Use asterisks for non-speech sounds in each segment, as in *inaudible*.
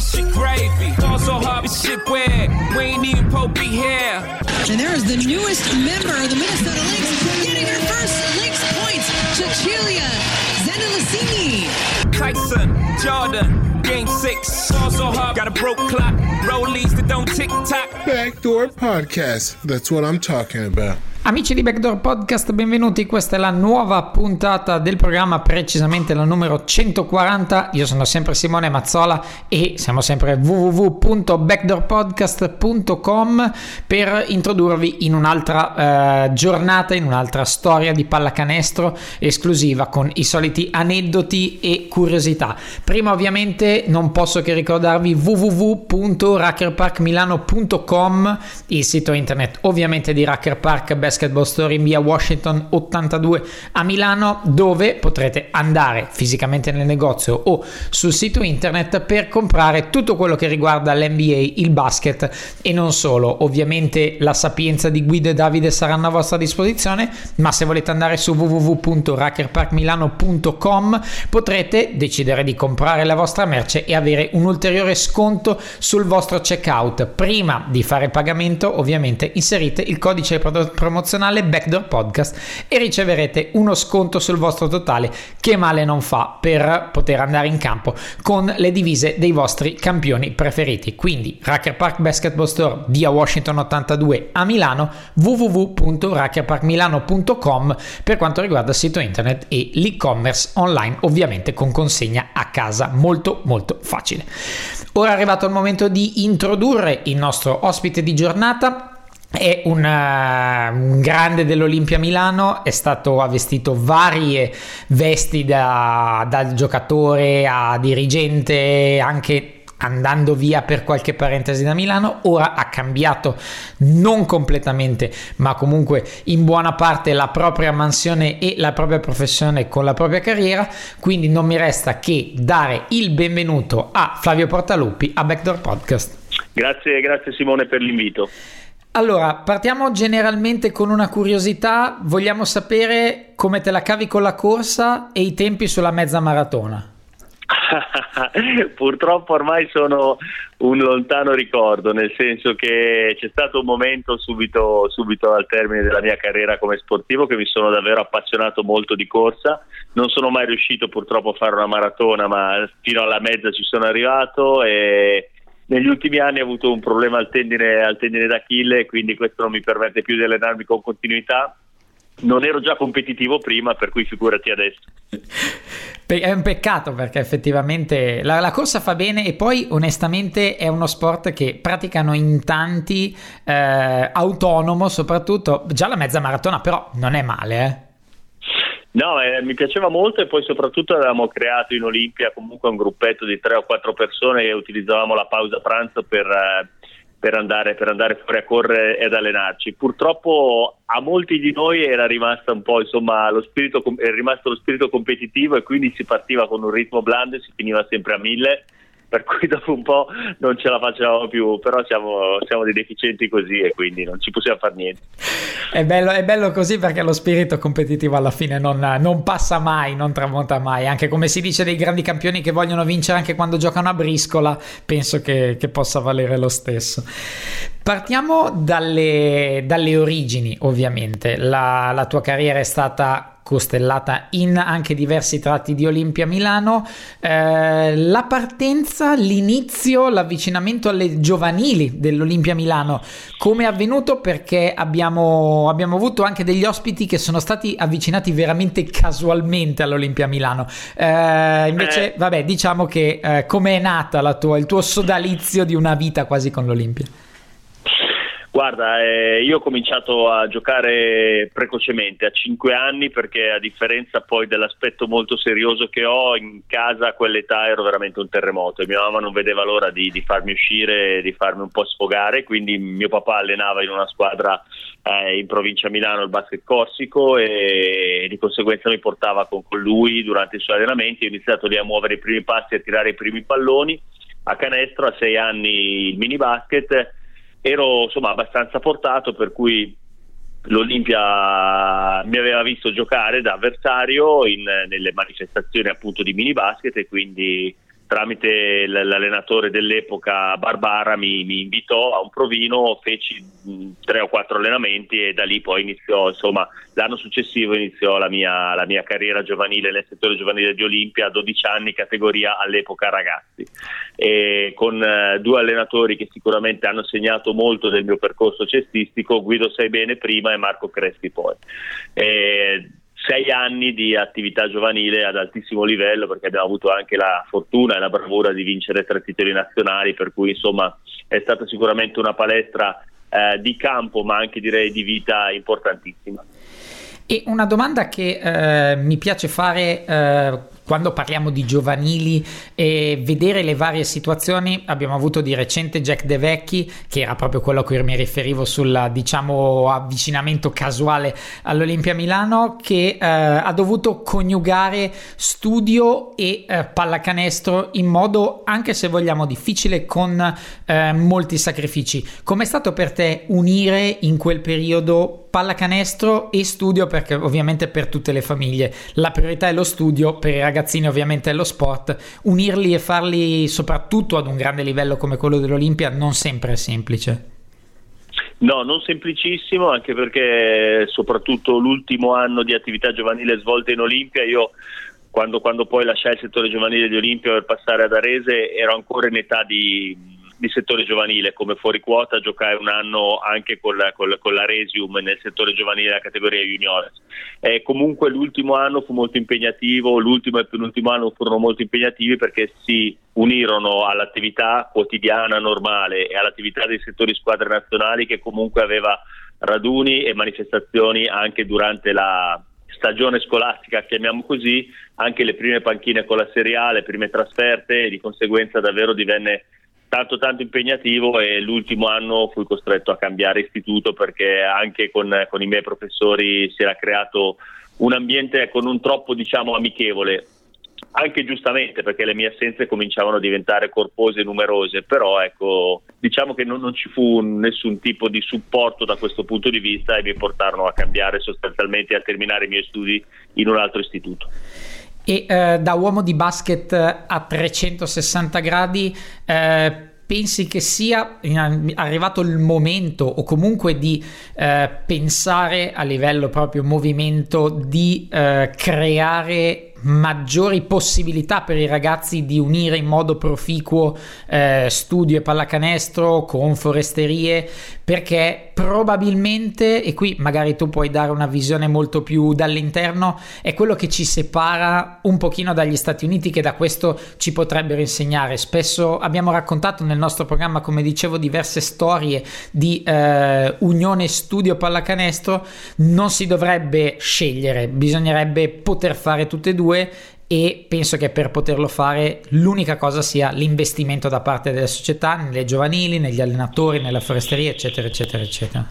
this shit gravy. Ball so hard, this shit weird. We ain't even Pope be here. And there is the newest member of the Minnesota Lynx getting her first Lynx points. Cecilia Zendelicini. Tyson, Jordan, game six. Ball so hard, got a broke clock. Rollies that don't tick tock. Backdoor Podcast. That's what I'm talking about. Amici di Backdoor Podcast, benvenuti. Questa è la nuova puntata del programma, precisamente la numero 140. Io sono sempre Simone Mazzola e siamo sempre www.backdoorpodcast.com per introdurvi in un'altra eh, giornata, in un'altra storia di pallacanestro esclusiva con i soliti aneddoti e curiosità. Prima ovviamente non posso che ricordarvi www.rackerparkmilano.com, il sito internet ovviamente di Racker Park Basketball Store in via Washington 82 a Milano dove potrete andare fisicamente nel negozio o sul sito internet per comprare tutto quello che riguarda l'NBA, il basket e non solo. Ovviamente la sapienza di Guido e Davide saranno a vostra disposizione, ma se volete andare su www.rackerparkmilano.com potrete decidere di comprare la vostra merce e avere un ulteriore sconto sul vostro checkout. Prima di fare il pagamento, ovviamente inserite il codice promozionale Backdoor Podcast e riceverete uno sconto sul vostro totale che male non fa per poter andare in campo con le divise dei vostri campioni preferiti. Quindi Racker Park Basketball Store via Washington 82 a Milano www.rackerparkmilano.com per quanto riguarda il sito internet e l'e-commerce online ovviamente con consegna a casa molto molto facile. Ora è arrivato il momento di introdurre il nostro ospite di giornata è un, uh, un, grande dell'Olimpia Milano, è stato vestito varie vesti da, da giocatore a dirigente, anche andando via per qualche parentesi da Milano, ora ha cambiato non completamente, ma comunque in buona parte la propria mansione e la propria professione con la propria carriera, quindi non mi resta che dare il benvenuto a Flavio Portaluppi a Backdoor Podcast. Grazie, grazie Simone per l'invito. Allora, partiamo generalmente con una curiosità, vogliamo sapere come te la cavi con la corsa e i tempi sulla mezza maratona. *laughs* Purtroppo ormai sono un lontano ricordo, nel senso che c'è stato un momento subito, subito al termine della mia carriera come sportivo che mi sono davvero appassionato molto di corsa. Non sono mai riuscito purtroppo a fare una maratona, ma fino alla mezza ci sono arrivato e negli ultimi anni ho avuto un problema al tendine, al tendine d'Achille, quindi questo non mi permette più di allenarmi con continuità. Non ero già competitivo prima, per cui figurati adesso. È un peccato perché effettivamente la, la, corsa fa bene e poi onestamente è uno sport che praticano in tanti, eh, autonomo soprattutto, già la mezza maratona però non è male eh. No, eh, mi piaceva molto e poi soprattutto avevamo creato in Olimpia comunque un gruppetto di tre o quattro persone che utilizzavamo la pausa pranzo per, eh, per, andare, per andare, fuori a correre ed allenarci. Purtroppo a molti di noi era rimasto un po' insomma lo spirito, è rimasto lo spirito competitivo e quindi si partiva con un ritmo blando e si finiva sempre a mille per cui dopo un po' non ce la facevamo più, però siamo, siamo dei deficienti così e quindi non ci possiamo fare niente. È bello, è bello così perché lo spirito competitivo alla fine non, non, passa mai, non tramonta mai, anche come si dice dei grandi campioni che vogliono vincere anche quando giocano a briscola, penso che, che possa valere lo stesso. Partiamo dalle, dalle origini, ovviamente. La, la tua carriera è stata costellata in anche diversi tratti di Olimpia Milano. Eh, la partenza, l'inizio, l'avvicinamento alle giovanili dell'Olimpia Milano, come è avvenuto? Perché abbiamo, abbiamo avuto anche degli ospiti che sono stati avvicinati veramente casualmente all'Olimpia Milano. Eh, invece, eh. vabbè, diciamo che eh, come è nata tua, il tuo sodalizio di una vita quasi con l'Olimpia? Guarda, eh, io ho cominciato a giocare precocemente, a 5 anni, perché a differenza poi dell'aspetto molto serioso che ho, in casa a quell'età ero veramente un terremoto e mia mamma non vedeva l'ora di, di farmi uscire di farmi un po' sfogare, quindi mio papà allenava in una squadra eh, in provincia Milano, il basket Corsico, e di conseguenza mi portava con, con lui durante i suoi allenamenti, ho iniziato lì a muovere i primi passi, a tirare i primi palloni, a canestro, a 6 anni il mini basket ero insomma abbastanza portato per cui l'Olimpia mi aveva visto giocare da avversario in, nelle manifestazioni appunto di mini basket e quindi tramite l'allenatore dell'epoca Barbara mi, mi, invitò a un provino, feci tre o quattro allenamenti e da lì poi iniziò, insomma, l'anno successivo iniziò la mia, la mia carriera giovanile nel settore giovanile di Olimpia a 12 anni, categoria all'epoca ragazzi, e con eh, due allenatori che sicuramente hanno segnato molto del mio percorso cestistico, Guido Sai Bene prima e Marco Crespi poi. E, sei anni di attività giovanile ad altissimo livello perché abbiamo avuto anche la fortuna e la bravura di vincere tre titoli nazionali per cui insomma è stata sicuramente una palestra eh, di campo ma anche direi di vita importantissima. E una domanda che eh, mi piace fare eh, quando parliamo di giovanili e vedere le varie situazioni, abbiamo avuto di recente Jack De Vecchi, che era proprio quello a cui mi riferivo sul diciamo avvicinamento casuale all'Olimpia Milano, che eh, ha dovuto coniugare studio e eh, pallacanestro in modo anche se vogliamo difficile con eh, molti sacrifici. Com'è stato per te unire in quel periodo pallacanestro e studio perché ovviamente per tutte le famiglie. La priorità è lo studio per i ragazzini ovviamente è lo sport. Unirli e farli soprattutto ad un grande livello come quello dell'Olimpia non sempre è semplice. No, non semplicissimo, anche perché soprattutto l'ultimo anno di attività giovanile svolta in Olimpia, io quando, quando poi lasciai il settore giovanile di Olimpia per passare ad Arese ero ancora in età di, di settore giovanile come fuori quota, giocai un anno anche con la, con la, con la Resium nel settore giovanile della categoria juniores. Eh, comunque l'ultimo anno fu molto impegnativo, l'ultimo e penultimo anno furono molto impegnativi perché si unirono all'attività quotidiana normale e all'attività dei settori squadre nazionali che comunque aveva raduni e manifestazioni anche durante la, stagione scolastica, chiamiamo così, anche le prime panchine con la Serie A, le prime trasferte e di conseguenza davvero divenne tanto tanto impegnativo e l'ultimo anno fui costretto a cambiare istituto perché anche con, con i miei professori si era creato un ambiente con un troppo diciamo amichevole anche giustamente perché le mie assenze cominciavano a diventare corpose e numerose, però ecco, diciamo che non, non, ci fu nessun tipo di supporto da questo punto di vista e mi portarono a cambiare sostanzialmente e a terminare i miei studi in un altro istituto. E eh, da uomo di basket a 360 gradi, eh, pensi che sia arrivato il momento o comunque di eh, pensare a livello proprio movimento di eh, creare maggiori possibilità per i ragazzi di unire in modo proficuo eh, studio e pallacanestro con foresterie perché probabilmente e qui magari tu puoi dare una visione molto più dall'interno è quello che ci separa un pochino dagli Stati Uniti che da questo ci potrebbero insegnare. Spesso abbiamo raccontato nel nostro programma come dicevo diverse storie di eh, unione studio pallacanestro. Non si dovrebbe scegliere bisognerebbe poter fare tutte e due due e penso che per poterlo fare l'unica cosa sia l'investimento da parte delle società, nelle giovanili, negli allenatori, nella foresteria, eccetera, eccetera, eccetera.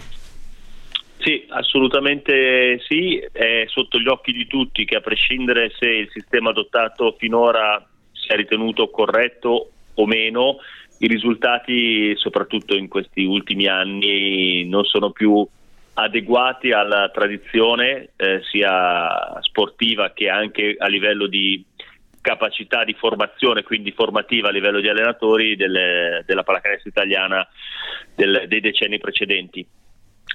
Sì, assolutamente sì, è sotto gli occhi di tutti che a prescindere se il sistema adottato finora sia ritenuto corretto o meno, i risultati, soprattutto in questi ultimi anni, non sono più adeguati alla tradizione eh, sia sportiva che anche a livello di capacità di formazione, quindi formativa a livello di allenatori delle, della pallacanestro italiana del, dei decenni precedenti.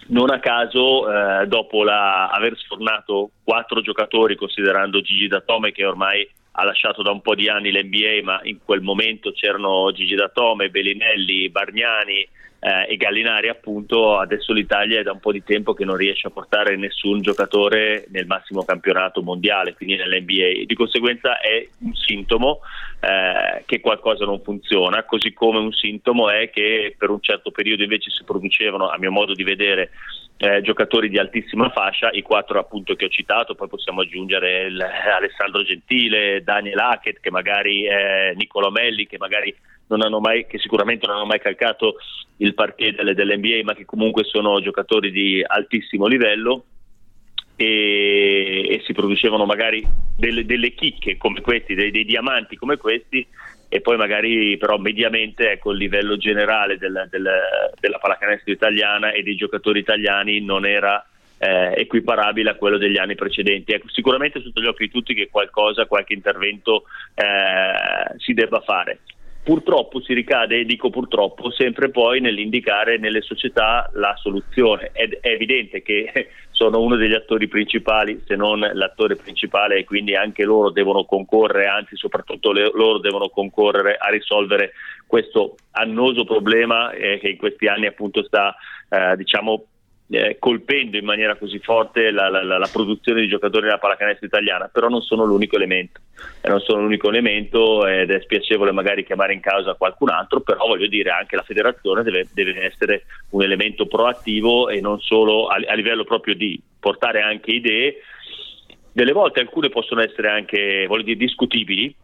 Non a caso, eh, dopo la, aver sfornato quattro giocatori, considerando Gigi Datome che ormai ha lasciato da un po' di anni l'NBA, ma in quel momento c'erano Gigi Datome, Bellinelli, Bargnani, eh, e Gallinari appunto adesso l'Italia è da un po' di tempo che non riesce a portare nessun giocatore nel massimo campionato mondiale, quindi nell'NBA, di conseguenza è un sintomo eh, che qualcosa non funziona, così come un sintomo è che per un certo periodo invece si producevano, a mio modo di vedere, eh, giocatori di altissima fascia, i quattro appunto che ho citato, poi possiamo aggiungere il, Alessandro Gentile, Daniel Hackett, che magari è Nicolo Melli, che magari mai, che sicuramente non hanno mai calcato il parquet delle, dell'NBA, ma che comunque sono giocatori di altissimo livello. E, e si producevano magari delle, delle, chicche come questi, dei, dei, diamanti come questi, e poi magari però mediamente ecco, il livello generale del, del, della pallacanestro italiana e dei giocatori italiani non era eh, equiparabile a quello degli anni precedenti. Ecco, sicuramente sotto gli occhi di tutti che qualcosa, qualche intervento eh, si debba fare purtroppo si ricade, e dico purtroppo, sempre poi nell'indicare nelle società la soluzione. È, è, evidente che *laughs* sono uno degli attori principali, se non l'attore principale, e quindi anche loro devono concorrere, anzi soprattutto le, loro devono concorrere a risolvere questo annoso problema eh, che in questi anni appunto sta eh, diciamo eh, colpendo in maniera così forte la, la, la, produzione di giocatori nella pallacanestro italiana, però non sono l'unico elemento, eh, non sono l'unico elemento ed è spiacevole magari chiamare in causa qualcun altro, però voglio dire anche la federazione deve, deve essere un elemento proattivo e non solo a, a livello proprio di portare anche idee, delle volte alcune possono essere anche voglio dire, discutibili,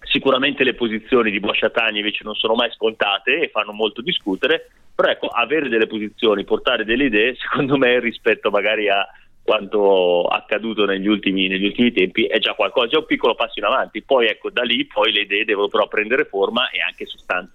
sicuramente le posizioni di Boscia invece non sono mai scontate e fanno molto discutere, però ecco, avere delle posizioni, portare delle idee, *laughs* secondo me rispetto magari a quanto accaduto negli ultimi, negli ultimi tempi è già qualcosa, è un piccolo passo in avanti. Poi ecco, da lì poi le idee devono però prendere forma e anche sostanza.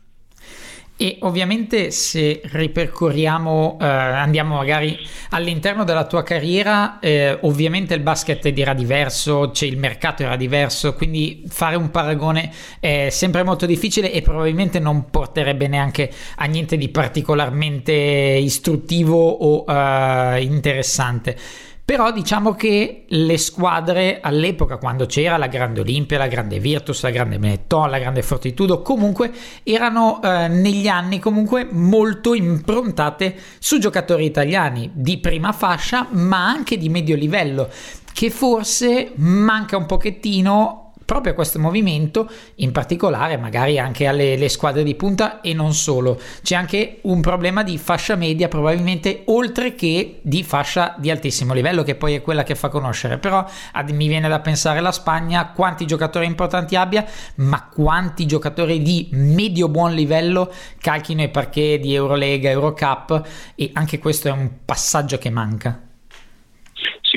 E ovviamente se ripercorriamo, eh, andiamo magari all'interno della tua carriera, eh, ovviamente il basket dirà diverso, c'è il mercato era diverso, quindi fare un paragone è sempre molto difficile e probabilmente non porterebbe neanche a niente di particolarmente istruttivo o eh, interessante. Però diciamo che le squadre all'epoca, quando c'era la grande Olimpia, la grande Virtus, la grande Benetton, la grande Fortitudo, comunque erano eh, negli anni comunque molto improntate su giocatori italiani di prima fascia, ma anche di medio livello, che forse manca un pochettino proprio a questo movimento, in particolare magari anche alle squadre di punta e non solo. C'è anche un problema di fascia media probabilmente oltre che di fascia di altissimo livello che poi è quella che fa conoscere. Però ad, mi viene da pensare la Spagna quanti giocatori importanti abbia, ma quanti giocatori di medio buon livello calchino i parquet di Eurolega, Eurocup e anche questo è un passaggio che manca.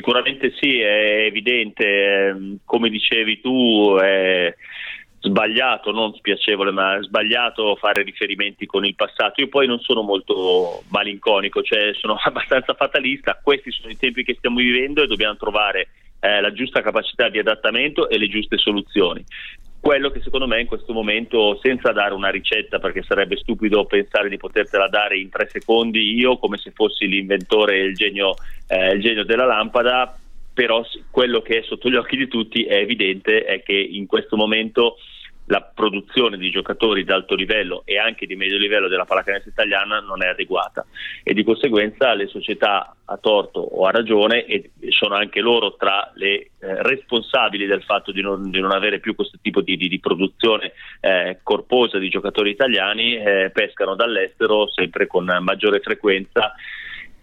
Sicuramente sì, è evidente, ehm, come dicevi tu, è sbagliato, non spiacevole, ma sbagliato fare riferimenti con il passato. Io poi non sono molto malinconico, cioè sono *laughs* abbastanza fatalista, questi sono i tempi che stiamo vivendo e dobbiamo trovare eh, la giusta capacità di adattamento e le giuste soluzioni quello che secondo me in questo momento, senza dare una ricetta, perché sarebbe stupido pensare di potertela dare in tre secondi io come se fossi l'inventore e il genio, eh, il genio della lampada, però quello che è sotto gli occhi di tutti è evidente è che in questo momento la produzione di giocatori di alto livello e anche di medio livello della pallacanestro italiana non è adeguata. E di conseguenza le società a torto o a ragione sono anche loro tra le eh, responsabili del fatto di non, di non, avere più questo tipo di, di, di produzione eh, corposa di giocatori italiani eh, pescano dall'estero sempre con maggiore frequenza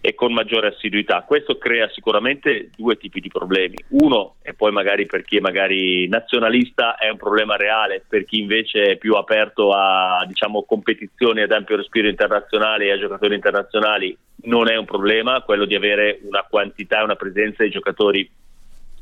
e con maggiore assiduità. Questo crea sicuramente due tipi di problemi. Uno, e poi magari per chi è magari nazionalista è un problema reale, per chi invece è più aperto a diciamo, competizioni ad ampio respiro internazionale e a giocatori internazionali non è un problema, quello di avere una quantità e una presenza di giocatori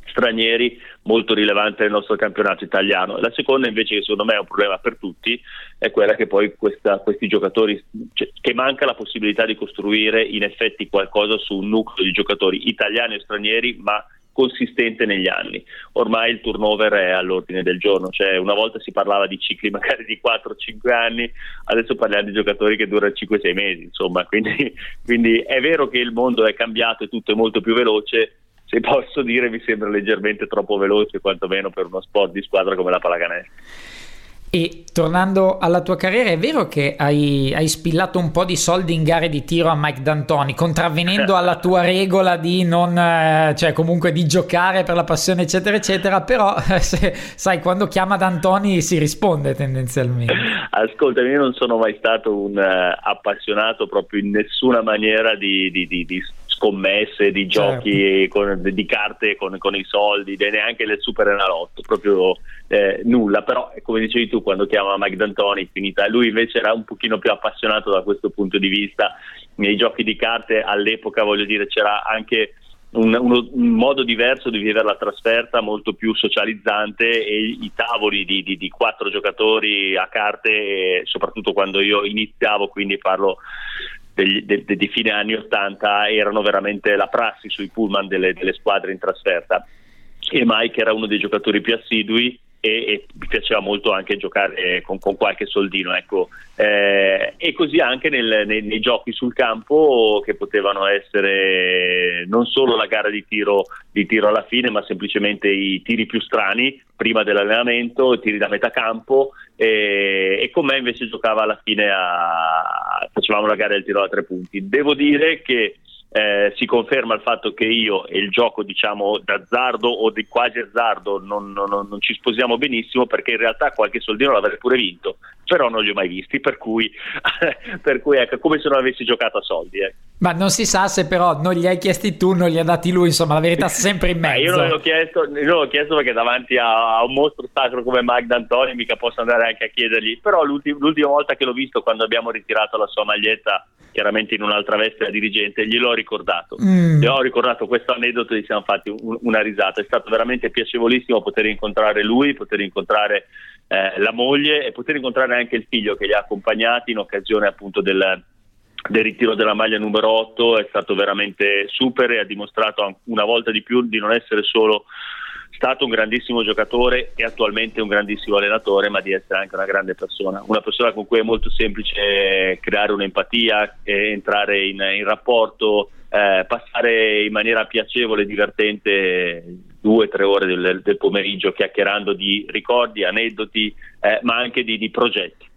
stranieri molto rilevante nel nostro campionato italiano. La seconda invece che secondo me è un problema per tutti è quella che poi questa, questi giocatori, cioè, che manca la possibilità di costruire in effetti qualcosa su un nucleo di giocatori italiani e stranieri ma consistente negli anni. Ormai il turnover è all'ordine del giorno, cioè una volta si parlava di cicli *laughs* magari di 4-5 anni, adesso parliamo di giocatori che durano 5-6 mesi, insomma, quindi, *laughs* quindi è vero che il mondo è cambiato e tutto è molto più veloce, se posso dire mi sembra leggermente troppo veloce, quantomeno per uno sport di squadra come la pallacanestro. E tornando alla tua carriera, è vero che hai, hai, spillato un po' di soldi in gare di tiro a Mike D'Antoni, contravvenendo *laughs* alla tua regola di non, eh, cioè comunque di giocare per la passione, eccetera, eccetera. Però, *laughs* se, sai, quando chiama D'Antoni si risponde tendenzialmente. Ascolta, io non sono mai stato un uh, appassionato proprio in nessuna maniera di, di, di, di scommesse, di giochi certo. con, di carte con, con, i soldi, neanche del super enalotto, proprio eh, nulla. Però, come dicevi tu, quando chiama Mike D'Antoni, finita. Lui invece era un pochino più appassionato da questo punto di vista. Nei giochi di carte all'epoca, voglio dire, c'era anche un, uno, un, modo diverso di vivere la trasferta, molto più socializzante e i tavoli di, di, di quattro giocatori a carte, soprattutto quando io iniziavo, quindi parlo degli, de, de, di fine anni 80 erano veramente la prassi sui pullman delle, delle squadre in trasferta e Mike era uno dei giocatori più assidui e, e, mi piaceva molto anche giocare con, con qualche soldino ecco. eh, e così anche nel, nei, nei, giochi sul campo che potevano essere non solo la gara di tiro, di tiro alla fine ma semplicemente i tiri più strani prima dell'allenamento, i tiri da metà campo e, e, con me invece giocava alla fine a, facevamo la gara del tiro a tre punti devo dire che eh, si conferma il fatto che io e il gioco diciamo d'azzardo o di quasi azzardo non, non, non, ci sposiamo benissimo perché in realtà qualche soldino l'avrei pure vinto però non li ho mai visti per cui, *laughs* per cui ecco come se non avessi giocato a soldi eh. ma non si sa se però non li hai chiesti tu non li ha dati lui insomma la verità *laughs* è sempre in mezzo io non l'ho chiesto, non l'ho chiesto perché davanti a, un mostro sacro come Magda Antoni mica posso andare anche a chiedergli però l'ultima, l'ultima volta che l'ho visto quando abbiamo ritirato la sua maglietta chiaramente in un'altra veste da dirigente, gliel'ho ricordato. Mm. Le ho ricordato questo aneddoto e ci siamo fatti un, una risata. È stato veramente piacevolissimo poter incontrare lui, poter incontrare eh, la moglie e poter incontrare anche il figlio che li ha accompagnati in occasione appunto del, del ritiro della maglia numero 8. È stato veramente super e ha dimostrato una volta di più di non essere solo stato un grandissimo giocatore e attualmente un grandissimo allenatore, ma di essere anche una grande persona. Una persona con cui è molto semplice creare un'empatia, entrare in, in rapporto, eh, passare in maniera piacevole e divertente due o tre ore del, del, pomeriggio chiacchierando di ricordi, aneddoti, eh, ma anche di, di progetti.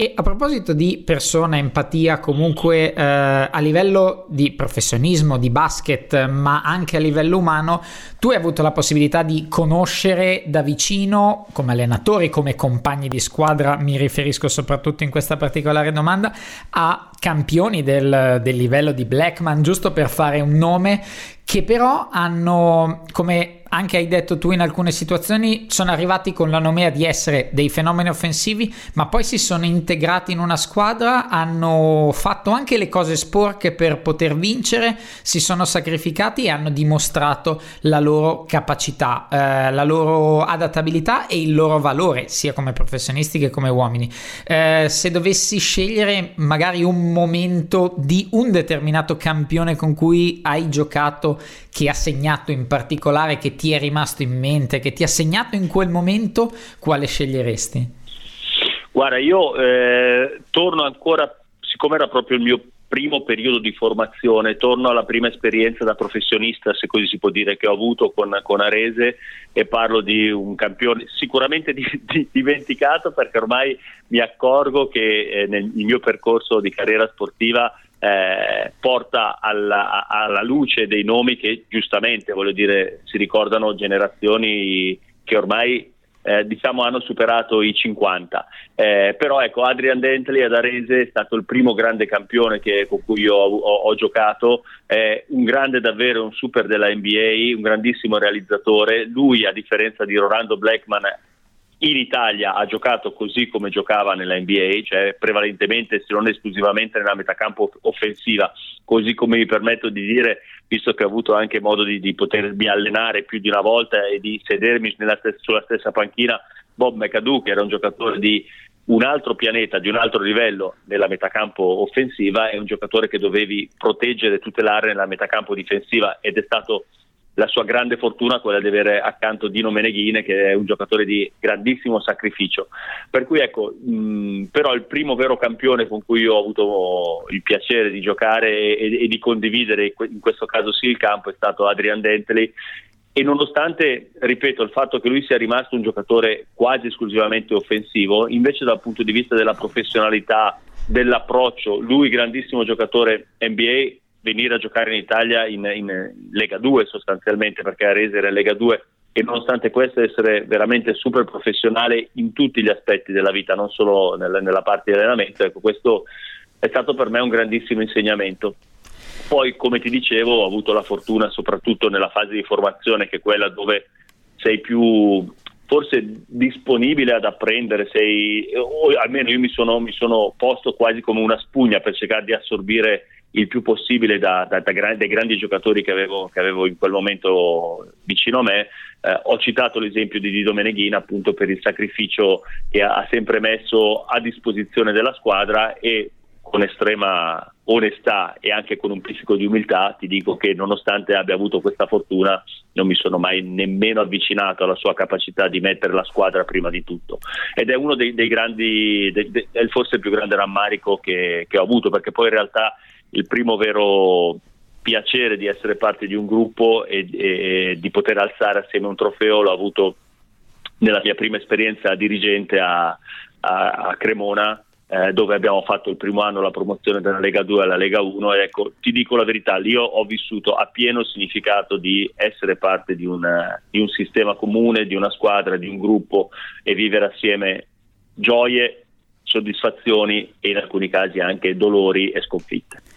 E a proposito di persona, empatia, comunque eh, a livello di professionismo, di basket, ma anche a livello umano, tu hai avuto la possibilità di conoscere da vicino, come allenatori, come compagni di squadra, mi riferisco soprattutto in questa particolare domanda, a campioni del, del livello di Blackman, giusto per fare un nome, che però hanno, come anche hai detto tu in alcune situazioni, sono arrivati con la nomea di essere dei fenomeni offensivi, ma poi si sono integrati in una squadra, hanno fatto anche le cose sporche per poter vincere, si sono sacrificati e hanno dimostrato la loro capacità, eh, la loro adattabilità e il loro valore, sia come professionisti che come uomini. Eh, se dovessi scegliere magari un momento di un determinato campione con cui hai giocato, che ha segnato in particolare, che ti è rimasto in mente, che ti ha segnato in quel momento, quale sceglieresti? Guarda, io eh, torno ancora, siccome era proprio il mio primo periodo di formazione, torno alla prima esperienza da professionista, se così si può dire, che ho avuto con, con Arese e parlo di un campione sicuramente di, *laughs* di, dimenticato perché ormai mi accorgo che eh, nel mio percorso di carriera sportiva eh, porta alla, alla, luce dei nomi che giustamente voglio dire, si ricordano generazioni che ormai eh, diciamo hanno superato i 50 eh, però ecco Adrian Dentley ad Arese è stato il primo grande campione che, con cui io ho, ho, ho giocato. Un grande davvero un super della NBA un grandissimo realizzatore. Lui a differenza di Rolando Blackman in Italia ha giocato così come giocava nella NBA, cioè prevalentemente se non esclusivamente nella metacampo offensiva, così come mi permetto di dire, visto che ho avuto anche modo di, di potermi allenare più di una volta e di sedermi stessa, sulla stessa panchina, Bob McAdoo che era un giocatore di un altro pianeta, di un altro livello nella metacampo offensiva, è un giocatore che dovevi proteggere e tutelare nella metacampo difensiva ed è stato la sua grande fortuna quella di avere accanto Dino Meneghine che è un giocatore di grandissimo sacrificio. Per cui ecco mh, però il primo vero campione con cui ho avuto il piacere di giocare e, e di condividere in questo caso sì il campo è stato Adrian Dentley e nonostante, ripeto, il fatto che lui sia rimasto un giocatore quasi esclusivamente offensivo, invece dal punto di vista della professionalità, dell'approccio, lui grandissimo giocatore NBA, venire a giocare in Italia in, in Lega 2 sostanzialmente, perché Arese era Lega 2 e nonostante questo essere veramente super professionale in tutti gli aspetti della vita, non solo nella, nella parte di allenamento, ecco, questo è stato per me un grandissimo insegnamento. Poi, come ti dicevo, ho avuto la fortuna, soprattutto nella fase di formazione, che è quella dove sei più forse disponibile ad apprendere, sei, o almeno io mi sono, mi sono posto quasi come una spugna per cercare di assorbire il più possibile da, da, da grandi, dai grandi giocatori che avevo, che avevo, in quel momento vicino a me. Eh, ho citato l'esempio di Dido Meneghina appunto per il sacrificio che ha sempre messo a disposizione della squadra e con estrema onestà e anche con un pizzico di umiltà ti dico che nonostante abbia avuto questa fortuna non mi sono mai nemmeno avvicinato alla sua capacità di mettere la squadra prima di tutto. Ed è uno dei, dei grandi de, de, è forse il più grande rammarico che, che ho avuto perché poi in realtà il primo vero piacere di essere parte di un gruppo e, e, di poter alzare assieme un trofeo l'ho avuto nella mia prima esperienza dirigente a, a, a Cremona eh, dove abbiamo fatto il primo anno la promozione dalla Lega 2 alla Lega 1 e ecco, ti dico la verità, io ho vissuto a pieno significato di essere parte di, una, di un sistema comune, di una squadra, di un gruppo e vivere assieme gioie, soddisfazioni e in alcuni casi anche dolori e sconfitte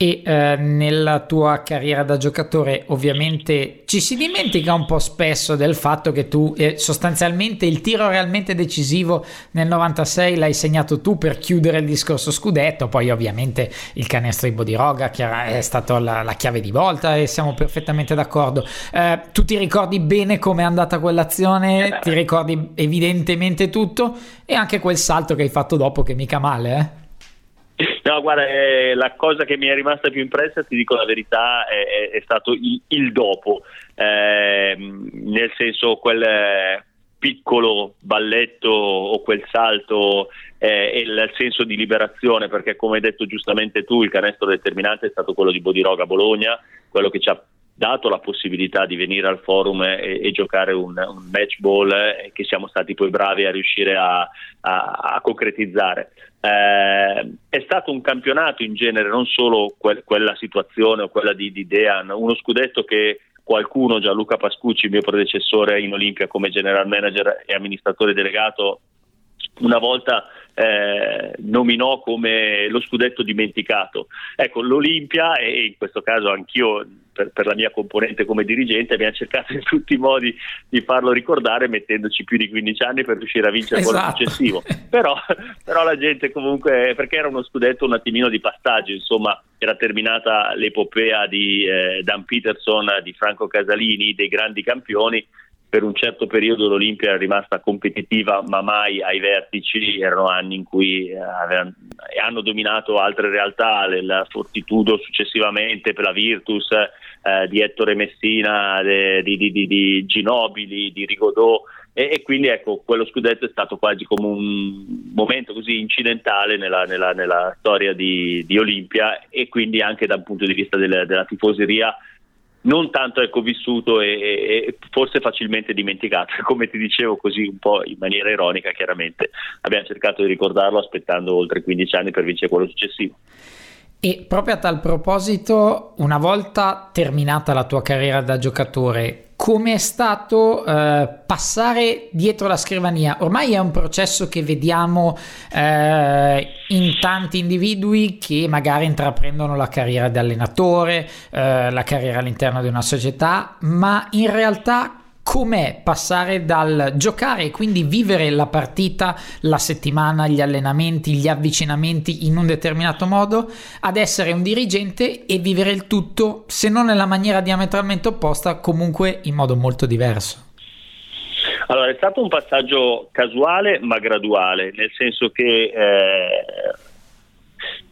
e eh, nella tua carriera da giocatore ovviamente ci si dimentica un po' spesso del fatto che tu eh, sostanzialmente il tiro realmente decisivo nel 96 l'hai segnato tu per chiudere il discorso scudetto. Poi ovviamente il canestro di Bodiroga è stato la, la, chiave di volta e siamo perfettamente d'accordo. Eh, tu ti ricordi bene come è andata quell'azione? Ti ricordi evidentemente tutto? E anche quel salto che hai fatto dopo che mica male eh No, guarda, eh, la cosa che mi è rimasta più impressa, ti dico la verità, è, è stato il, il dopo, eh, nel senso quel eh, piccolo balletto o quel salto eh, e il senso di liberazione, perché come hai detto giustamente tu, il canestro determinante è stato quello di Bodiroga a Bologna, quello che ci ha dato la possibilità di venire al forum e, e giocare un, un, match ball eh, che siamo stati poi bravi a riuscire a, a, a concretizzare. Eh, è stato un campionato in genere, non solo que- quella situazione o quella di, di Dean, uno scudetto che qualcuno, Gianluca Pascucci, mio predecessore in Olimpia come general manager e amministratore delegato, una volta eh, nominò come lo scudetto dimenticato. Ecco, l'Olimpia, e in questo caso anch'io per, per, la mia componente come dirigente, abbiamo cercato in tutti i modi di farlo ricordare mettendoci più di 15 anni per riuscire a vincere esatto. quello successivo. *laughs* Però, però, la gente comunque, perché era uno scudetto un attimino di passaggio, insomma era terminata l'epopea di eh, Dan Peterson, di Franco Casalini, dei grandi campioni, per un certo periodo l'Olimpia era rimasta competitiva ma mai ai vertici, erano anni in cui eh, avevano, hanno dominato altre realtà, la Fortitudo successivamente per la Virtus eh, di Ettore Messina, de, di, di, di, di, Ginobili, di Rigodò e, e, quindi ecco quello scudetto è stato quasi come un momento così incidentale nella, nella, nella storia di, Olimpia e quindi anche dal punto di vista della, della tifoseria non tanto ecco, vissuto e, e, forse facilmente dimenticato, *laughs* come ti dicevo così un po' in maniera ironica chiaramente. Abbiamo cercato di ricordarlo aspettando oltre 15 anni per vincere quello successivo. E proprio a tal proposito, una volta terminata la tua carriera da giocatore, come è stato eh, passare dietro la scrivania. Ormai è un processo che vediamo eh, in tanti individui che magari intraprendono la carriera di allenatore, eh, la carriera all'interno di una società, ma in realtà com'è passare dal giocare e quindi vivere la partita, la settimana, gli allenamenti, gli avvicinamenti in un determinato modo, ad essere un dirigente e vivere il tutto, se non nella maniera diametralmente opposta, comunque in modo molto diverso. Allora, è stato un passaggio casuale ma graduale, nel senso che eh,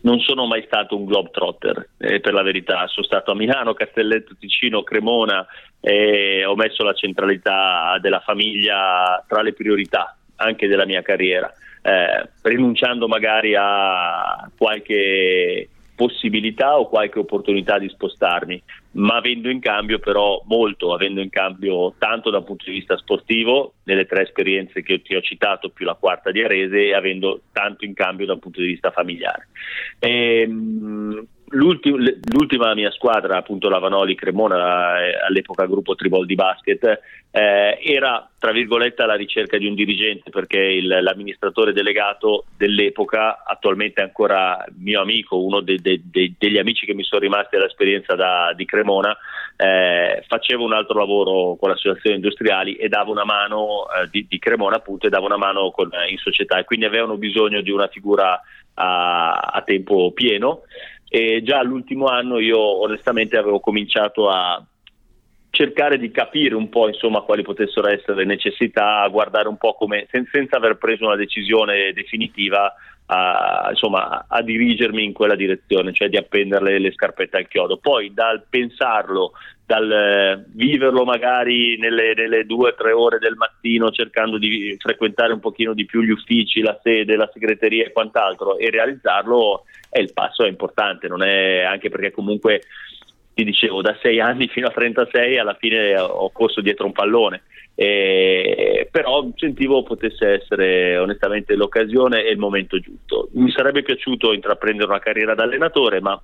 non sono mai stato un globetrotter, eh, per la verità. Sono stato a Milano, Castelletto, Ticino, Cremona e ho messo la centralità della famiglia tra le priorità anche della mia carriera, eh, rinunciando magari a qualche possibilità o qualche opportunità di spostarmi, ma avendo in cambio però molto, avendo in cambio tanto dal punto di vista sportivo, nelle tre esperienze che ti ho citato più la quarta di Arese, e avendo tanto in cambio dal punto di vista familiare. E, ehm, L'ultima, l'ultima mia squadra, appunto la Vanoli Cremona, eh, all'epoca gruppo Tribol di basket, eh, era tra virgolette alla ricerca di un dirigente perché il, l'amministratore delegato dell'epoca, attualmente ancora mio amico, uno de, de, de, degli amici che mi sono rimasti dall'esperienza da, di Cremona, eh, faceva un altro lavoro con le associazioni industriali e dava una mano eh, di, di, Cremona appunto e dava una mano con, in società. E quindi avevano bisogno di una figura a, a tempo pieno e già l'ultimo anno io onestamente avevo cominciato a cercare di capire un po' insomma quali potessero essere le necessità, a guardare un po' come sen- senza aver preso una decisione definitiva a, insomma, a dirigermi in quella direzione, cioè di appendere le scarpette al chiodo. Poi dal pensarlo, dal eh, viverlo magari nelle, nelle due o tre ore del mattino cercando di frequentare un pochino di più gli uffici, la sede, la segreteria e quant'altro e realizzarlo, eh, il passo è importante, non è anche perché comunque ti dicevo da 6 anni *laughs* fino a 36 alla fine ho corso dietro un pallone eh, però sentivo potesse essere onestamente l'occasione e il momento giusto. Mi sarebbe piaciuto intraprendere una carriera da allenatore, ma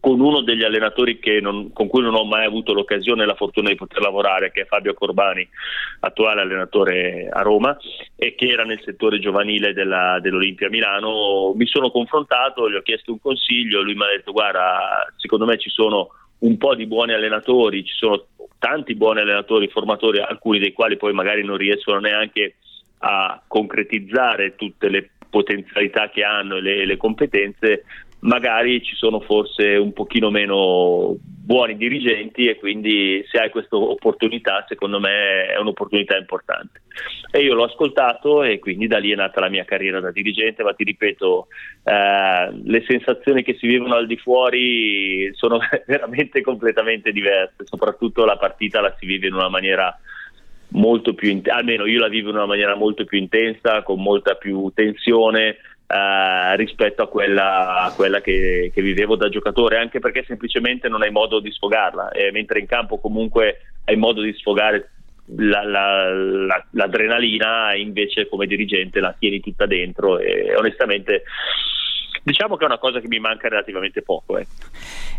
con uno degli allenatori non, con cui non ho mai avuto l'occasione e la fortuna di poter lavorare, che è Fabio Corbani, attuale allenatore a Roma e che era nel settore giovanile della, dell'Olimpia Milano. Mi sono confrontato, gli ho chiesto un consiglio, lui mi ha detto guarda, secondo me ci sono un po' di buoni allenatori, ci sono tanti buoni allenatori, formatori, alcuni dei quali poi magari non riescono neanche a concretizzare tutte le potenzialità che hanno e le, le competenze, magari ci sono forse un pochino meno buoni dirigenti e quindi se hai questa opportunità secondo me è un'opportunità importante. E io l'ho ascoltato e quindi da lì è nata la mia carriera da dirigente ma ti ripeto eh, le sensazioni che si vivono al di fuori sono *laughs* veramente completamente diverse soprattutto la partita la si vive in una maniera molto più intensa, almeno io la vivo in una maniera molto più intensa con molta più tensione eh, rispetto a quella, a quella che, che, vivevo da giocatore, anche perché semplicemente non hai modo di sfogarla, e mentre in campo comunque hai modo di sfogare la, la, la, l'adrenalina, invece come dirigente la tieni tutta dentro e onestamente diciamo che è una cosa che mi manca relativamente poco. Eh.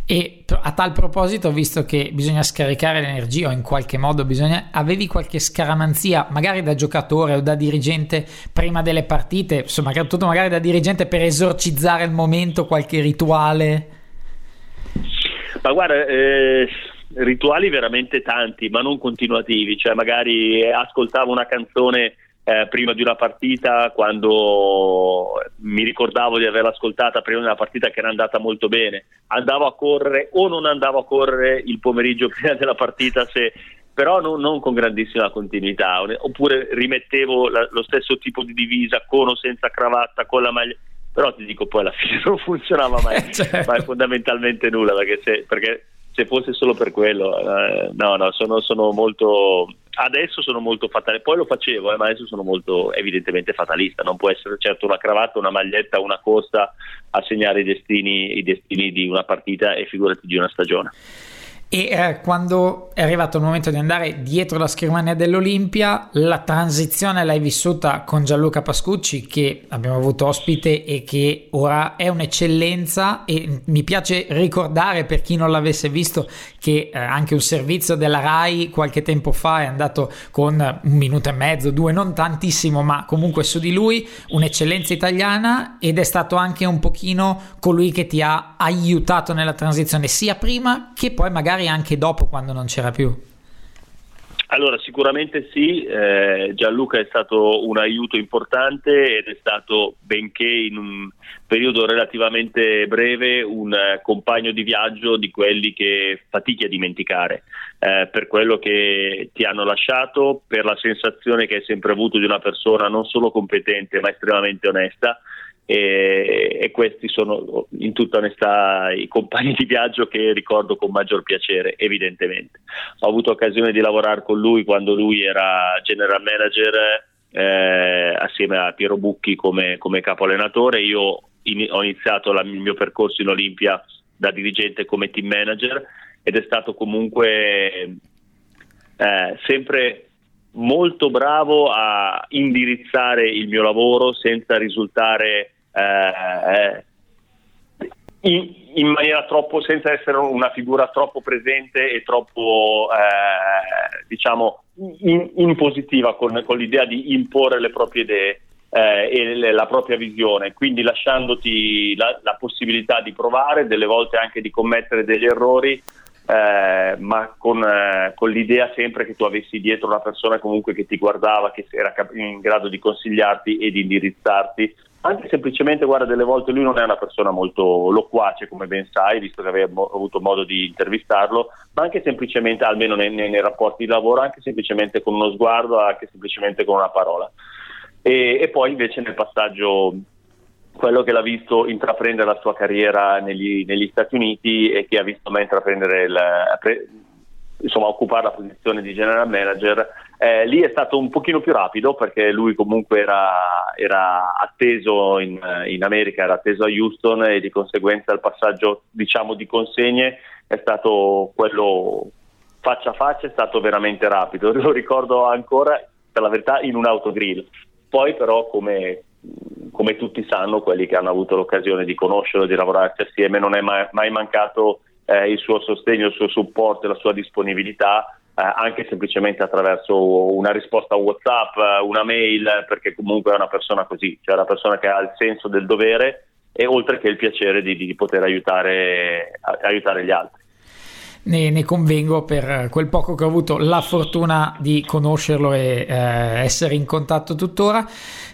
E a tal proposito, visto che bisogna scaricare l'energia o in qualche modo bisogna, avevi qualche scaramanzia, magari da giocatore o da dirigente prima delle partite, insomma, tutto magari da dirigente per esorcizzare il momento, qualche rituale? Ma guarda, eh, rituali veramente tanti, ma non continuativi, cioè magari ascoltavo una canzone eh, prima di una partita quando mi ricordavo di averla ascoltata prima di una partita che era andata molto bene, andavo a correre o non andavo a correre il pomeriggio *laughs* prima della partita se, però non, non, con grandissima continuità, oppure rimettevo la, lo stesso tipo di divisa con o senza cravatta, con la maglia, però ti dico poi alla *laughs* fine non funzionava mai, certo. mai fondamentalmente nulla perché, se, perché se fosse solo per quello, eh, no, no, sono, sono, molto. Adesso sono molto fatalista, poi lo facevo, eh, ma adesso sono molto evidentemente fatalista. Non può essere certo una cravatta, una maglietta, una corsa a segnare i destini, i destini di una partita e figurati di una stagione. E eh, quando è arrivato il momento di andare dietro la scrivania dell'Olimpia, la transizione l'hai vissuta con Gianluca Pascucci, che abbiamo avuto ospite e che ora è un'eccellenza. E mi piace ricordare per chi non l'avesse visto che eh, anche un servizio della Rai qualche tempo fa è andato con un minuto e mezzo, due, non tantissimo, ma comunque su di lui, un'eccellenza italiana ed è stato anche un pochino colui che ti ha aiutato nella transizione, sia prima che poi magari magari anche dopo quando non c'era più? Allora, sicuramente sì, eh, Gianluca è stato un aiuto importante ed è stato, benché in un periodo relativamente breve, un eh, compagno di viaggio di quelli che fatichi a dimenticare, eh, per quello che ti hanno lasciato, per la sensazione che hai sempre avuto di una persona non solo competente ma estremamente onesta e, e, questi sono in tutta onestà i compagni di viaggio che ricordo con maggior piacere, evidentemente. Ho avuto occasione di lavorare con lui quando lui era general manager eh, assieme a Piero Bucchi come, come capo allenatore. Io in, ho iniziato la, il mio percorso in Olimpia da dirigente come team manager ed è stato comunque eh, sempre molto bravo a indirizzare il mio lavoro senza risultare eh, in, in, maniera troppo, senza essere una figura troppo presente e troppo, eh, diciamo, in, impositiva con, con, l'idea di imporre le proprie idee eh, e le, la propria visione, quindi lasciandoti la, la, possibilità di provare, delle volte anche di commettere degli errori, eh, ma con, eh, con, l'idea sempre che tu avessi dietro una persona comunque che ti guardava, che era in grado di consigliarti e di indirizzarti anche semplicemente, guarda, delle volte lui non è una persona molto loquace, come ben sai, visto che avevi avuto modo di intervistarlo, ma anche semplicemente, almeno nei, nei, nei, rapporti di lavoro, anche semplicemente con uno sguardo, anche semplicemente con una parola. E, e poi invece nel passaggio quello che l'ha visto intraprendere la sua carriera negli, negli Stati Uniti e che ha visto me intraprendere il, insomma, occupare la posizione di general manager. Eh, lì è stato un pochino più rapido perché lui comunque era, era atteso in, in, America, era atteso a Houston e di conseguenza il passaggio diciamo, di consegne è stato quello faccia a faccia, è stato veramente rapido. *laughs* Lo ricordo ancora, per la verità, in un autogrill. Poi però come, come tutti sanno, quelli che hanno avuto l'occasione di conoscerlo, di lavorarci assieme, non è mai, mai mancato eh, il suo sostegno, il suo supporto e la sua disponibilità eh, anche semplicemente attraverso una risposta a WhatsApp, eh, una mail, perché comunque è una persona così, cioè una persona che ha il senso del dovere e oltre che il piacere di, di poter aiutare, aiutare gli altri ne, ne, convengo per quel poco che ho avuto la fortuna di conoscerlo e eh, essere in contatto tuttora.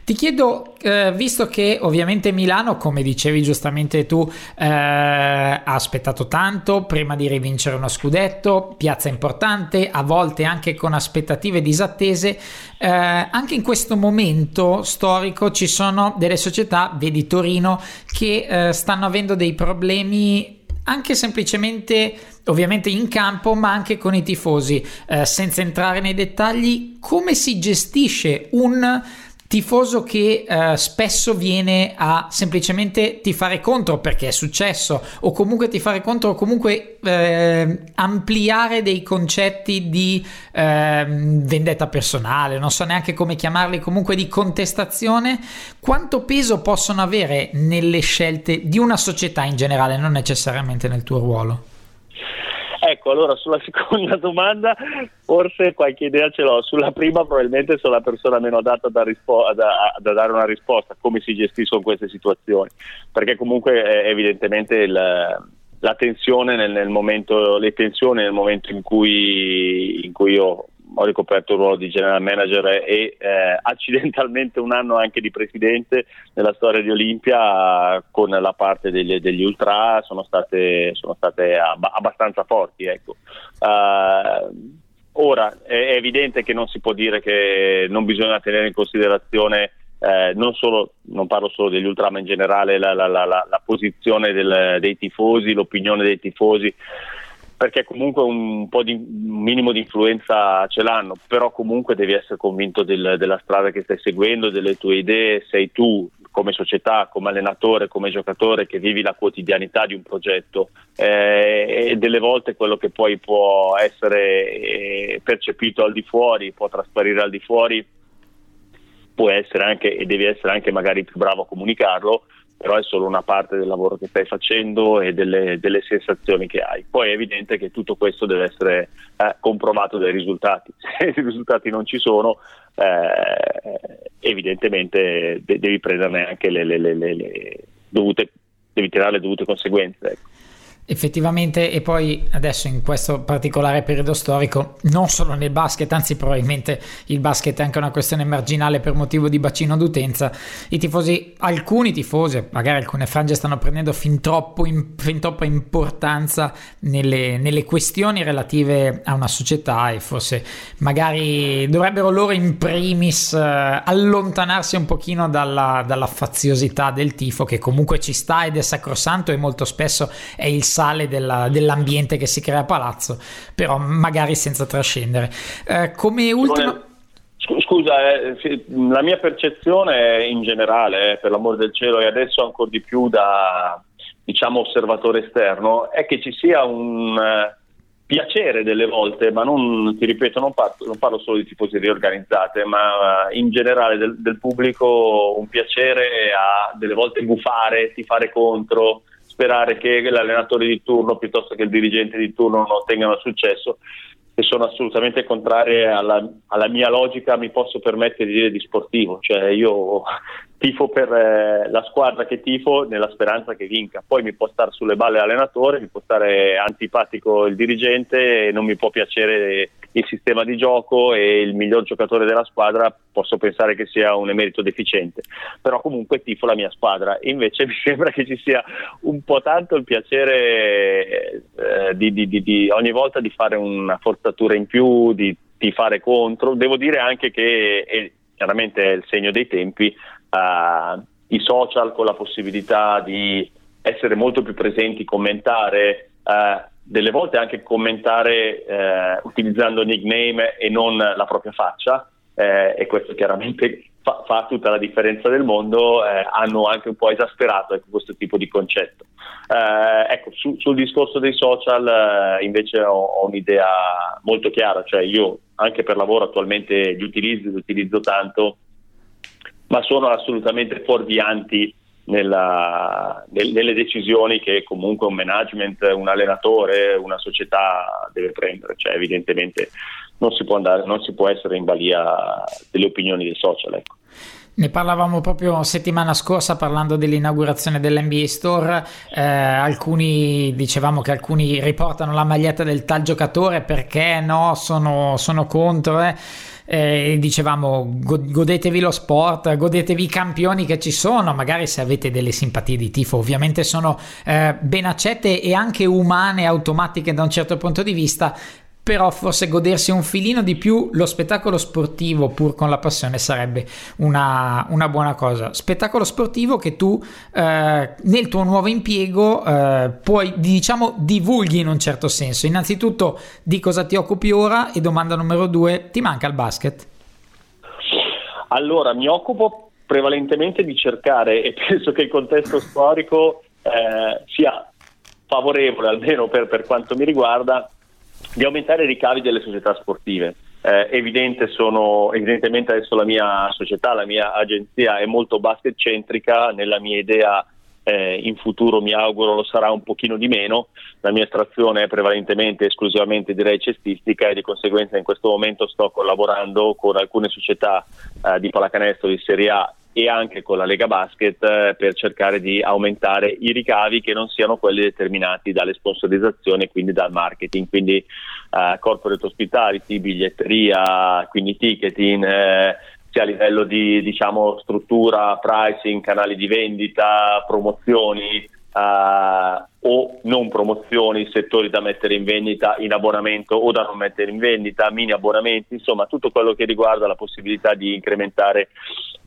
Ti chiedo, eh, visto che ovviamente Milano, come dicevi giustamente tu, eh, ha aspettato tanto prima di rivincere uno scudetto, piazza importante, a volte anche con aspettative disattese, eh, anche in questo momento storico ci sono delle società, vedi Torino, che eh, stanno avendo dei problemi anche semplicemente ovviamente in campo ma anche con i tifosi eh, senza entrare nei dettagli come si gestisce un tifoso che eh, spesso viene a semplicemente tifare contro perché è successo o comunque tifare contro o comunque eh, ampliare dei concetti di eh, vendetta personale, non so neanche come chiamarli, comunque di contestazione, quanto peso possono avere nelle scelte di una società in generale, non necessariamente nel tuo ruolo? Ecco, allora sulla *laughs* seconda domanda forse qualche idea ce l'ho, sulla prima probabilmente sono la persona meno adatta da, rispo- da, da dare una risposta, come si gestiscono queste situazioni, perché comunque eh, evidentemente il, la tensione nel, nel, momento, le tensioni nel momento in cui, in cui io ho ricoperto il ruolo di general manager e eh, *laughs* accidentalmente un anno anche di presidente nella storia di Olimpia con la parte degli, degli ultra sono state, sono state ab- abbastanza forti. Ecco. Uh, ora è evidente che non si può dire che non bisogna tenere in considerazione eh, non, solo, non parlo solo degli ultra ma in generale la, la, la, la posizione del, dei tifosi, l'opinione dei tifosi perché comunque un po' di un minimo di influenza ce l'hanno, però comunque devi essere convinto del, della strada che stai seguendo, delle tue idee, sei tu come società, come allenatore, come giocatore che vivi la quotidianità di un progetto eh, e delle volte quello che poi può essere eh, percepito al di fuori, può trasparire al di fuori, può essere anche e devi essere anche magari più bravo a comunicarlo però è solo una parte del lavoro che stai facendo e delle, delle sensazioni che hai. Poi è evidente che tutto questo deve essere eh, comprovato dai risultati. *laughs* Se i risultati non ci sono, eh, evidentemente de- devi prenderne anche le, le, le, le, dovute, devi tirare le dovute conseguenze. Ecco. Effettivamente, e poi adesso in questo particolare periodo storico, non solo nel basket, anzi probabilmente il basket è anche una questione marginale per motivo di bacino d'utenza, i tifosi, alcuni tifosi, magari alcune frange stanno prendendo fin, troppo, in, fin troppa importanza nelle, nelle, questioni relative a una società e forse magari dovrebbero loro in primis eh, allontanarsi un pochino dalla, dalla faziosità del tifo che comunque ci sta ed è sacrosanto e molto spesso è il sale della, dell'ambiente che si crea a palazzo, però magari senza trascendere. Eh, come ultima... Scusa, eh, la mia percezione in generale, eh, per l'amore del cielo, e adesso ancora di più da diciamo osservatore esterno, è che ci sia un eh, piacere delle volte, ma non ti ripeto, non parlo, non parlo solo di tifoserie organizzate, ma in generale del, del pubblico un piacere a delle volte gufare, tifare contro, sperare che l'allenatore di turno piuttosto che il dirigente di turno non ottengano successo e sono assolutamente contrarie alla, alla, mia logica, mi posso permettere di dire di sportivo, cioè io tifo per eh, la squadra che tifo nella speranza che vinca, poi mi può stare sulle balle l'allenatore, mi può stare antipatico il dirigente, non mi può piacere il sistema di gioco e il miglior giocatore della squadra posso pensare che sia un emerito deficiente, però comunque tifo la mia squadra. Invece *laughs* mi sembra che ci sia un po' tanto il piacere eh, di, di, di, di, ogni volta di fare una forzatura in più, di fare contro. Devo dire anche che è, chiaramente è il segno dei tempi, eh, i social con la possibilità di essere molto più presenti, commentare. Eh, delle volte anche commentare eh, utilizzando nickname e non la propria faccia e questo chiaramente fa, fa, tutta la differenza del mondo, hanno anche un po' esasperato ecco, questo tipo di concetto. Ecco, su, sul discorso dei social invece ho, ho, un'idea molto chiara, cioè io anche per lavoro attualmente li utilizzo, li utilizzo tanto, ma sono assolutamente fuorvianti nella, nelle decisioni che comunque un management, un allenatore, una società deve prendere, cioè evidentemente non si può, andare, non si può essere in balia delle opinioni dei social. Ecco. Ne parlavamo proprio settimana scorsa parlando dell'inaugurazione dell'NBA Store, eh, alcuni dicevamo che alcuni riportano la maglietta del tal giocatore perché no, sono, sono contro. Eh. Eh, dicevamo godetevi lo sport, godetevi i campioni che ci sono, magari se avete delle simpatie di tifo, ovviamente sono eh, ben accette e anche umane, automatiche da un certo punto di vista, però forse godersi un filino di più lo spettacolo sportivo pur con la passione sarebbe una, una buona cosa. Spettacolo sportivo che tu eh, nel tuo nuovo impiego eh, puoi diciamo divulghi in un certo senso. Innanzitutto di cosa ti occupi ora e domanda numero due, ti manca il basket? Allora, mi occupo prevalentemente di cercare e penso che il contesto storico eh, sia favorevole, almeno per, per quanto mi riguarda, di aumentare i ricavi delle società sportive. Eh, evidente sono, evidentemente adesso la mia società, la mia agenzia è molto basket centrica, nella mia idea eh, in futuro mi auguro lo sarà un pochino di meno, la mia estrazione è prevalentemente esclusivamente direi cestistica e di conseguenza in questo momento sto collaborando con alcune società eh, di pallacanestro di Serie A e anche con la Lega Basket eh, per cercare di aumentare i ricavi che non siano quelli determinati dalle sponsorizzazioni e quindi dal marketing, quindi eh, corporate hospitality, biglietteria, quindi ticketing, eh, sia a livello di diciamo, struttura, pricing, canali di vendita, promozioni, Uh, o non promozioni, settori da mettere in vendita in abbonamento o da non mettere in vendita, mini abbonamenti, insomma tutto quello che riguarda la possibilità di incrementare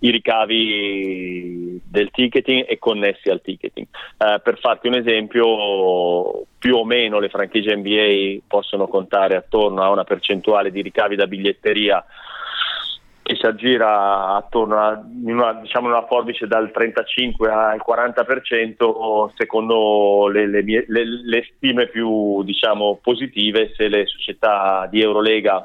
i ricavi del ticketing e connessi al ticketing. Uh, per farti un esempio, più o meno le franchigie NBA possono contare attorno a una percentuale di ricavi da biglietteria che si aggira attorno a una, diciamo una forbice dal 35 al 40% secondo le, le, mie, le, le stime più diciamo, positive se le società di Eurolega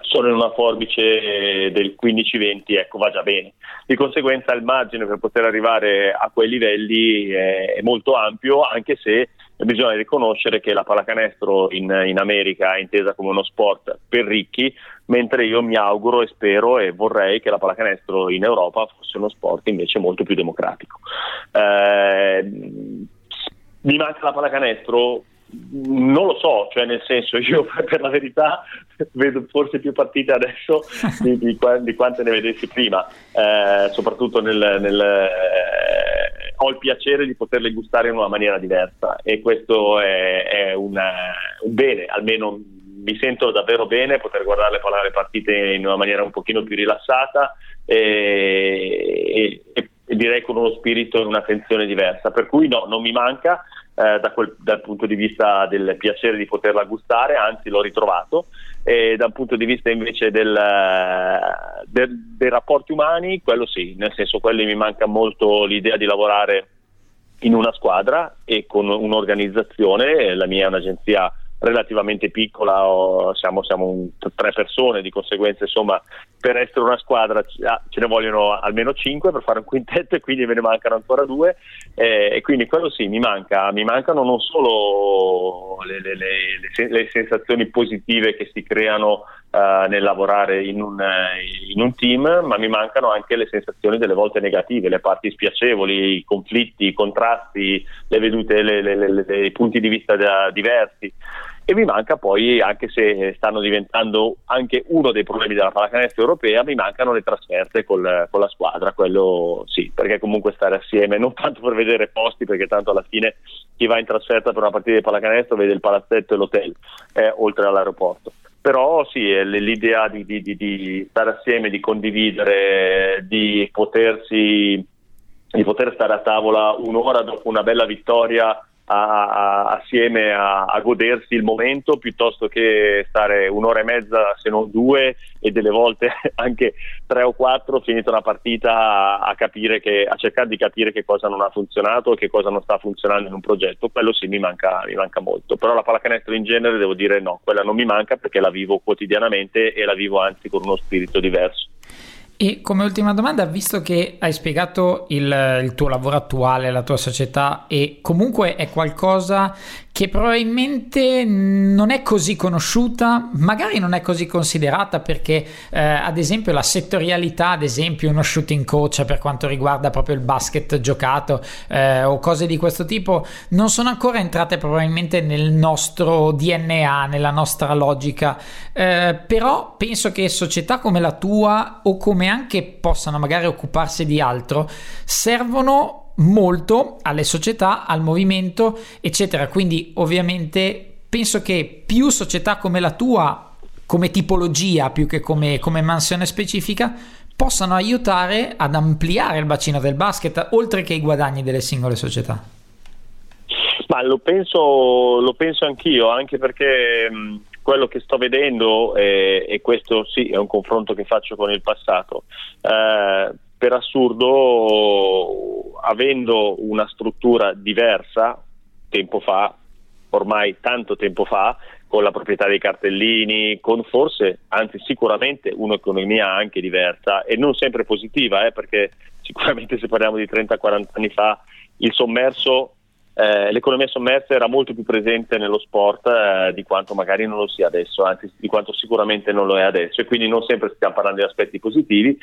sono in una forbice del 15-20 ecco va già bene. Di conseguenza il margine per poter arrivare a quei livelli è, è molto ampio anche se bisogna riconoscere che la pallacanestro in, in, America è intesa come uno sport per ricchi, mentre io mi auguro e spero e vorrei che la pallacanestro in Europa fosse uno sport invece molto più democratico. Eh, mi manca la pallacanestro? Non lo so, cioè nel senso io *laughs* per la verità vedo forse più partite adesso di, di, di quante ne vedessi prima, eh, soprattutto nel, nel eh, ho il piacere di poterle gustare in una maniera diversa e questo è, è una, un bene, almeno mi sento davvero bene poter guardare le partite in una maniera un pochino più rilassata e, e, e direi con uno spirito e un'attenzione diversa, per cui no, non mi manca eh, da quel, dal punto di vista del piacere di poterla gustare, anzi l'ho ritrovato, e dal punto di vista invece del, del, dei rapporti umani, quello sì, nel senso quello mi manca molto l'idea di lavorare in una squadra e con un'organizzazione, la mia è un'agenzia relativamente piccola, siamo, siamo, tre persone, di conseguenza insomma per essere una squadra ah, ce ne vogliono almeno cinque per fare un quintetto e quindi me ne mancano ancora due. Eh, e quindi quello sì mi manca, mi mancano non solo le, le, le, le sensazioni positive che si creano uh, nel lavorare in un, in un, team, ma mi mancano anche le sensazioni delle volte negative, le parti spiacevoli, i conflitti, i contrasti, le vedute, i punti di vista diversi e mi manca poi, anche se stanno diventando anche uno dei problemi della pallacanestro europea, mi mancano le trasferte col, con la squadra, quello sì, perché comunque stare assieme, non tanto per vedere posti, perché tanto alla fine chi va in trasferta per una partita di pallacanestro vede il palazzetto e l'hotel, eh, oltre all'aeroporto. Però sì, l'idea di, di, di, di stare assieme, di condividere, di potersi di poter stare a tavola un'ora dopo una bella vittoria a, assieme a, a, godersi il momento piuttosto che stare un'ora e mezza se non due e delle volte *laughs* anche tre o quattro finita una partita a, capire che, a cercare di capire che cosa non ha funzionato e che cosa non sta funzionando in un progetto. Quello sì mi manca, mi manca molto. Però la pallacanestro in genere devo dire no quella non mi manca perché la vivo quotidianamente e la vivo anzi con uno spirito diverso e come ultima domanda, visto che hai spiegato il, il, tuo lavoro attuale, la tua società e comunque è qualcosa che probabilmente non è così conosciuta, magari non è così considerata perché eh, ad esempio la settorialità, ad esempio uno shooting coach per quanto riguarda proprio il basket giocato eh, o cose di questo tipo, non sono ancora entrate probabilmente nel nostro DNA, nella nostra logica, eh, però penso che società come la tua o come anche possano magari occuparsi di altro servono molto alle società, al movimento, eccetera. Quindi ovviamente penso che più società come la tua, come tipologia più che come, come mansione specifica, possano aiutare ad ampliare il bacino del basket, oltre che i guadagni delle singole società. Ma lo penso, lo penso anch'io, anche perché mh, quello che sto vedendo, eh, e questo sì è un confronto che faccio con il passato, eh, per assurdo, avendo una struttura diversa, tempo fa, ormai tanto tempo fa, con la proprietà dei cartellini, con forse, anzi sicuramente un'economia anche diversa e non sempre positiva, eh, perché sicuramente se parliamo di 30-40 anni fa sommerso, eh, l'economia sommersa era molto più presente nello sport eh, di quanto magari non lo sia adesso, anzi di quanto sicuramente non lo è adesso e quindi non sempre stiamo parlando di aspetti positivi,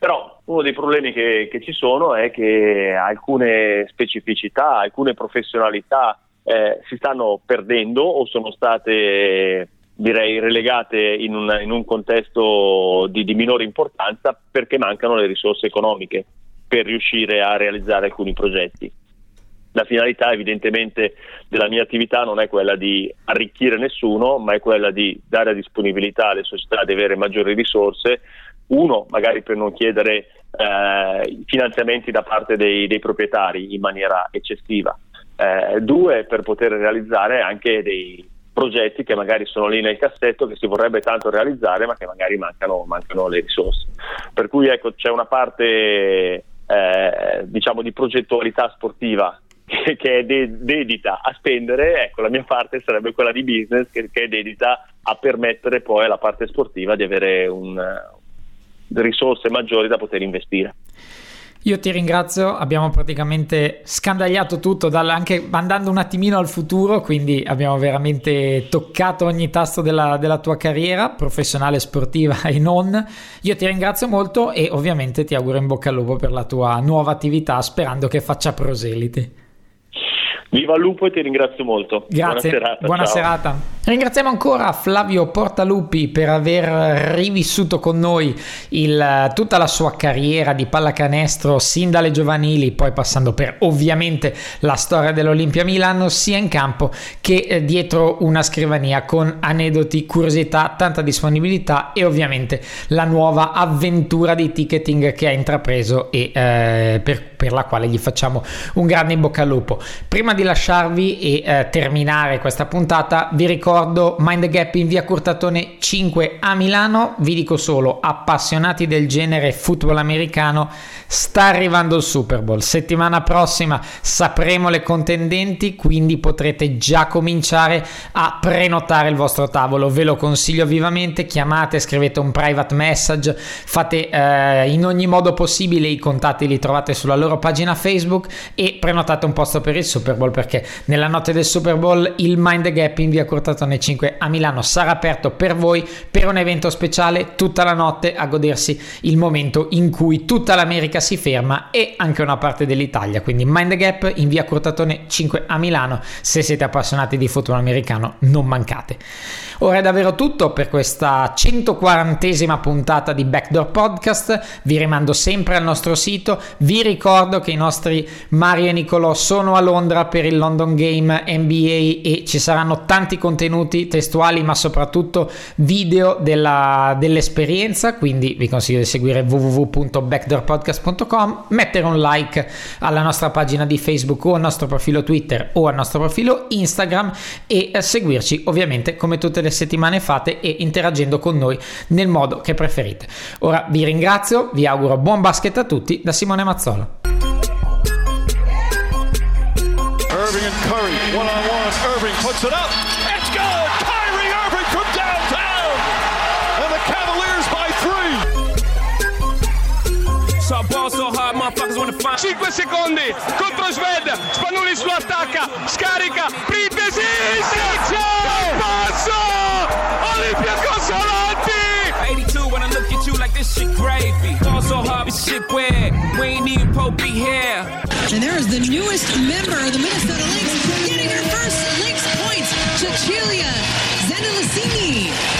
però uno dei problemi che, che ci sono è che alcune specificità, alcune professionalità eh, si stanno perdendo o sono state direi relegate in un, in un contesto di, di, minore importanza perché mancano le risorse economiche per riuscire a realizzare alcuni progetti. La finalità evidentemente della mia attività non è quella di arricchire nessuno, ma è quella di dare disponibilità alle società di avere maggiori risorse uno, magari per non chiedere eh, finanziamenti da parte dei, dei, proprietari in maniera eccessiva. Eh, due, per poter realizzare anche dei progetti che magari sono lì nel cassetto che si vorrebbe tanto realizzare ma che magari mancano, mancano le risorse. Per cui ecco, c'è una parte eh, diciamo di progettualità sportiva *laughs* che, che è de- dedita a spendere, ecco la mia parte sarebbe quella di business che, che è dedita a permettere poi alla parte sportiva di avere un, risorse maggiori da poter investire. Io ti ringrazio, abbiamo praticamente scandagliato tutto, anche andando un attimino al futuro, quindi abbiamo veramente toccato ogni tasto della, della tua carriera professionale, sportiva *laughs* e non. Io ti ringrazio molto e ovviamente ti auguro in bocca al lupo per la tua nuova attività, sperando che faccia proseliti. Viva il lupo e ti ringrazio molto. Grazie, buona serata. Buona serata. Ringraziamo ancora Flavio Portalupi per aver rivissuto con noi il, tutta la sua carriera di pallacanestro sin dalle giovanili, poi passando per ovviamente la storia dell'Olimpia Milano, sia in campo che eh, dietro una scrivania con aneddoti, curiosità, tanta disponibilità e ovviamente la nuova avventura di ticketing che ha intrapreso e eh, per, per, la quale gli facciamo un grande in bocca al lupo. Prima di lasciarvi e eh, terminare questa puntata, vi ricordo Mind the Gap in via Curtatone 5 a Milano. Vi dico solo, appassionati del genere football americano, sta arrivando il Super Bowl. Settimana prossima sapremo le contendenti, quindi potrete già cominciare a prenotare il vostro tavolo. Ve lo consiglio vivamente. Chiamate, scrivete un private message, fate eh, in ogni modo possibile i contatti li trovate sulla loro pagina Facebook e prenotate un posto per il Super Bowl perché nella notte del Super Bowl il Mind the Gap in via Cortatone 5 a Milano sarà aperto per voi per un evento speciale tutta la notte a godersi il momento in cui tutta l'America si ferma e anche una parte dell'Italia. Quindi Mind the Gap in via Cortatone 5 a Milano. Se siete appassionati di football americano, non mancate. Ora è davvero tutto per questa 140esima puntata di Backdoor Podcast. Vi rimando sempre al nostro sito. Vi ricordo che i nostri Mario e Nicolò sono a Londra per il London Game NBA e ci saranno tanti contenuti testuali, ma soprattutto video della, dell'esperienza. Quindi vi consiglio di seguire www.backdoorpodcast.com, mettere un like alla nostra pagina di Facebook o al nostro profilo Twitter o al nostro profilo Instagram e seguirci ovviamente come tutte le settimane fate e interagendo con noi nel modo che preferite. Ora vi ringrazio, vi auguro buon basket a tutti da Simone Mazzola. Irving and Curry, one on one, Irving puts it up. 5 secondi contro Sved, Spanulis lo attacca, scarica, Printesi, passo! Olympiacos avanti! 82 when I look at you like this shit gravy. Ball so hard, this shit weird. We ain't even Pope be here. And there is the newest member of the Minnesota Lynx getting her first Lynx points, Cecilia Zendelicini.